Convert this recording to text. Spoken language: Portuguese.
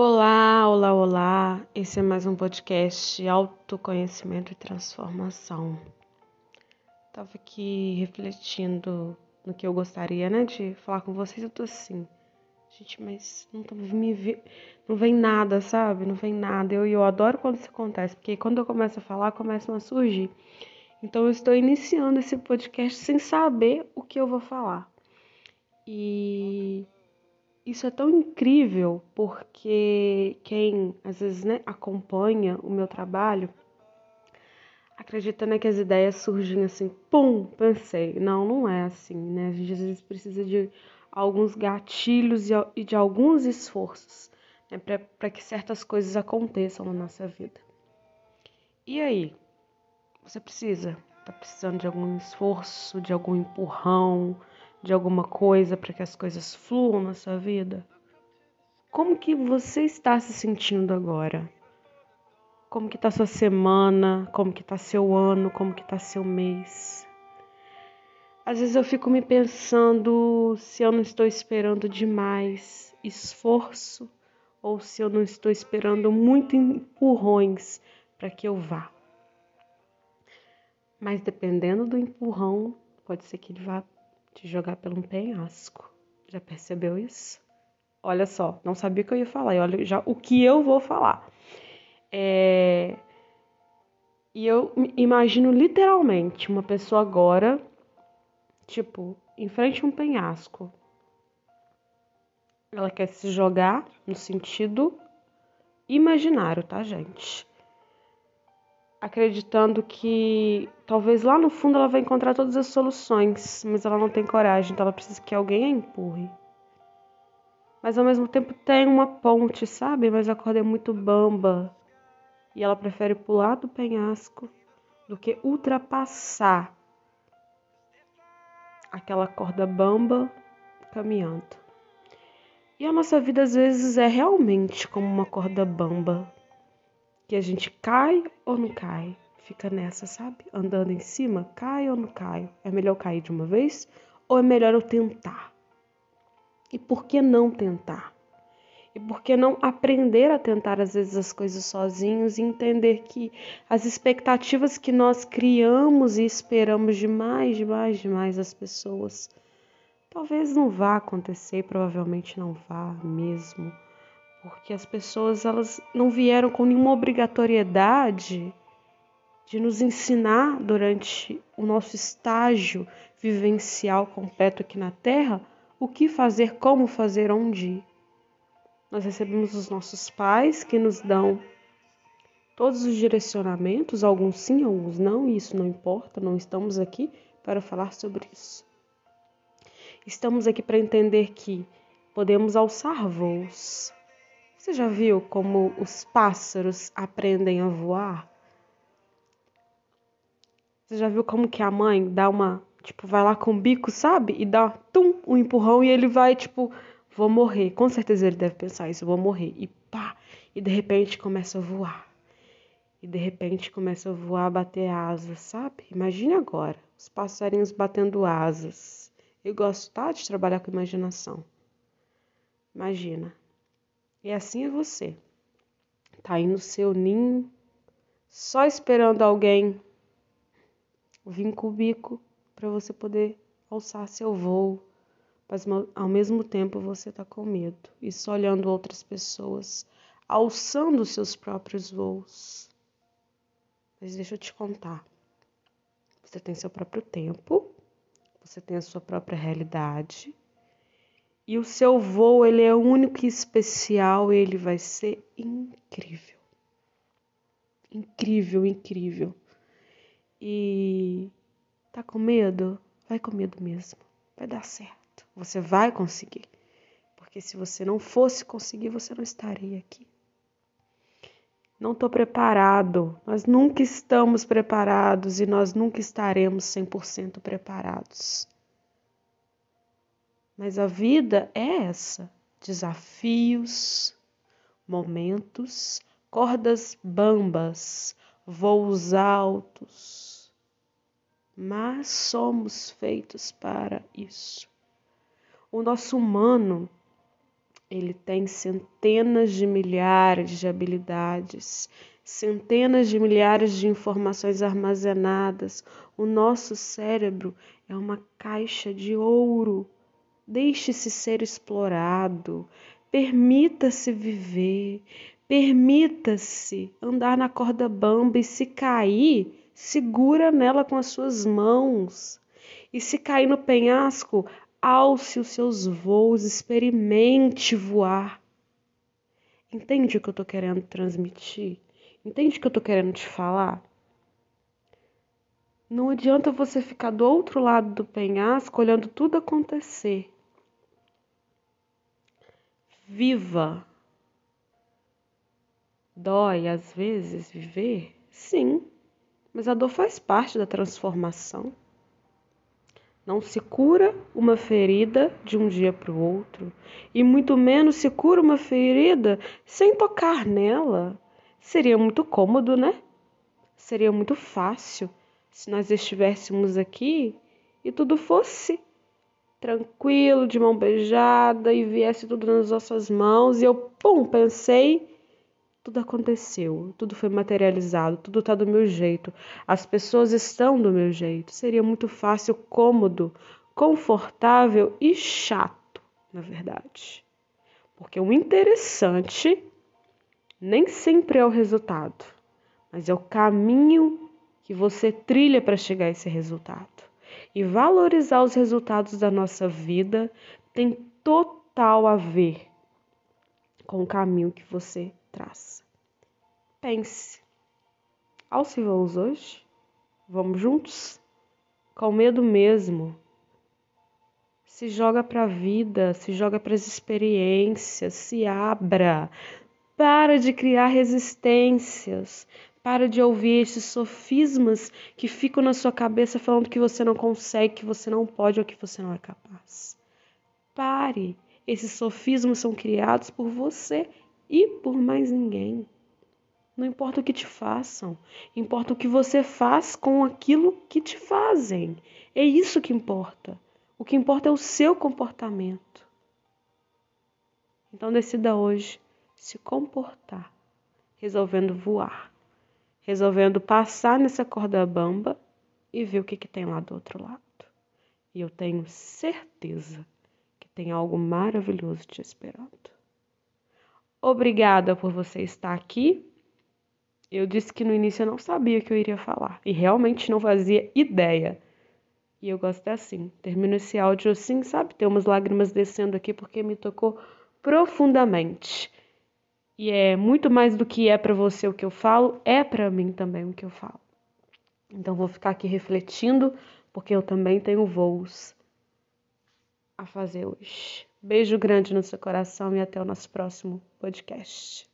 Olá, olá, olá. Esse é mais um podcast Autoconhecimento e Transformação. Tava aqui refletindo no que eu gostaria, né, de falar com vocês. Eu tô assim, gente, mas não tô me vi... não vem nada, sabe? Não vem nada. Eu, eu adoro quando isso acontece, porque quando eu começo a falar, começam a surgir. Então eu estou iniciando esse podcast sem saber o que eu vou falar. E isso é tão incrível porque quem às vezes né, acompanha o meu trabalho acredita né, que as ideias surgem assim, pum, pensei. Não, não é assim, né? A gente às vezes precisa de alguns gatilhos e de alguns esforços né, para que certas coisas aconteçam na nossa vida. E aí? Você precisa? Tá precisando de algum esforço, de algum empurrão, de alguma coisa para que as coisas fluam na sua vida? Como que você está se sentindo agora? Como que está sua semana? Como que está seu ano? Como que está seu mês? Às vezes eu fico me pensando se eu não estou esperando demais esforço ou se eu não estou esperando muito empurrões para que eu vá. Mas dependendo do empurrão, pode ser que ele vá te jogar pelo um penhasco. Já percebeu isso? Olha só, não sabia que eu ia falar. E olha já o que eu vou falar. É... E eu imagino literalmente uma pessoa agora, tipo, em frente a um penhasco. Ela quer se jogar no sentido imaginário, tá, gente? Acreditando que talvez lá no fundo ela vai encontrar todas as soluções, mas ela não tem coragem, então ela precisa que alguém a empurre. Mas ao mesmo tempo tem uma ponte, sabe? Mas a corda é muito bamba e ela prefere pular do penhasco do que ultrapassar aquela corda bamba caminhando. E a nossa vida às vezes é realmente como uma corda bamba que a gente cai ou não cai. Fica nessa, sabe? Andando em cima, cai ou não cai. É melhor cair de uma vez ou é melhor eu tentar? E por que não tentar? E por que não aprender a tentar às vezes as coisas sozinhos e entender que as expectativas que nós criamos e esperamos demais, demais, demais das pessoas, talvez não vá acontecer, provavelmente não vá mesmo porque as pessoas elas não vieram com nenhuma obrigatoriedade de nos ensinar durante o nosso estágio vivencial completo aqui na Terra o que fazer, como fazer, onde. Nós recebemos os nossos pais que nos dão todos os direcionamentos, alguns sim, alguns não, e isso não importa, não estamos aqui para falar sobre isso. Estamos aqui para entender que podemos alçar voos, você já viu como os pássaros aprendem a voar? Você já viu como que a mãe dá uma, tipo, vai lá com o bico, sabe? E dá tum, um empurrão e ele vai, tipo, vou morrer. Com certeza ele deve pensar isso, vou morrer. E pá, e de repente começa a voar. E de repente começa a voar, bater asas, sabe? Imagine agora, os passarinhos batendo asas. Eu gosto, tá, de trabalhar com imaginação. Imagina. E assim é você. Tá aí no seu ninho, só esperando alguém vir com o bico para você poder alçar seu voo. Mas ao mesmo tempo você tá com medo e só olhando outras pessoas alçando seus próprios voos. Mas deixa eu te contar. Você tem seu próprio tempo, você tem a sua própria realidade e o seu voo, ele é único e especial, ele vai ser incrível. Incrível, incrível. E tá com medo? Vai com medo mesmo. Vai dar certo. Você vai conseguir. Porque se você não fosse conseguir, você não estaria aqui. Não estou preparado. Nós nunca estamos preparados e nós nunca estaremos 100% preparados. Mas a vida é essa: desafios, momentos, cordas bambas, voos altos. Mas somos feitos para isso. O nosso humano, Ele tem centenas de milhares de habilidades, centenas de milhares de informações armazenadas. O nosso cérebro é uma caixa de ouro. Deixe-se ser explorado, permita-se viver, permita-se andar na corda bamba e se cair, segura nela com as suas mãos. E se cair no penhasco, alce os seus voos, experimente voar. Entende o que eu estou querendo transmitir? Entende o que eu estou querendo te falar? Não adianta você ficar do outro lado do penhasco olhando tudo acontecer. Viva. Dói às vezes viver? Sim, mas a dor faz parte da transformação. Não se cura uma ferida de um dia para o outro, e muito menos se cura uma ferida sem tocar nela. Seria muito cômodo, né? Seria muito fácil se nós estivéssemos aqui e tudo fosse tranquilo, de mão beijada e viesse tudo nas nossas mãos e eu, pum, pensei tudo aconteceu, tudo foi materializado, tudo está do meu jeito, as pessoas estão do meu jeito. Seria muito fácil, cômodo, confortável e chato, na verdade. Porque o interessante nem sempre é o resultado, mas é o caminho que você trilha para chegar a esse resultado. E valorizar os resultados da nossa vida tem total a ver com o caminho que você traz. Pense. Alce voos hoje? Vamos juntos? Com medo mesmo. Se joga para a vida, se joga para as experiências, se abra. Para de criar resistências. Para de ouvir esses sofismas que ficam na sua cabeça falando que você não consegue, que você não pode ou que você não é capaz. Pare. Esses sofismas são criados por você e por mais ninguém. Não importa o que te façam, importa o que você faz com aquilo que te fazem. É isso que importa. O que importa é o seu comportamento. Então decida hoje se comportar, resolvendo voar, resolvendo passar nessa corda bamba e ver o que, que tem lá do outro lado. E eu tenho certeza que tem algo maravilhoso te esperando. Obrigada por você estar aqui. Eu disse que no início eu não sabia o que eu iria falar e realmente não fazia ideia. E eu gosto assim. Termino esse áudio assim, sabe? Tem umas lágrimas descendo aqui porque me tocou profundamente. E é muito mais do que é para você o que eu falo, é para mim também o que eu falo. Então vou ficar aqui refletindo, porque eu também tenho voos a fazer hoje. Beijo grande no seu coração e até o nosso próximo podcast.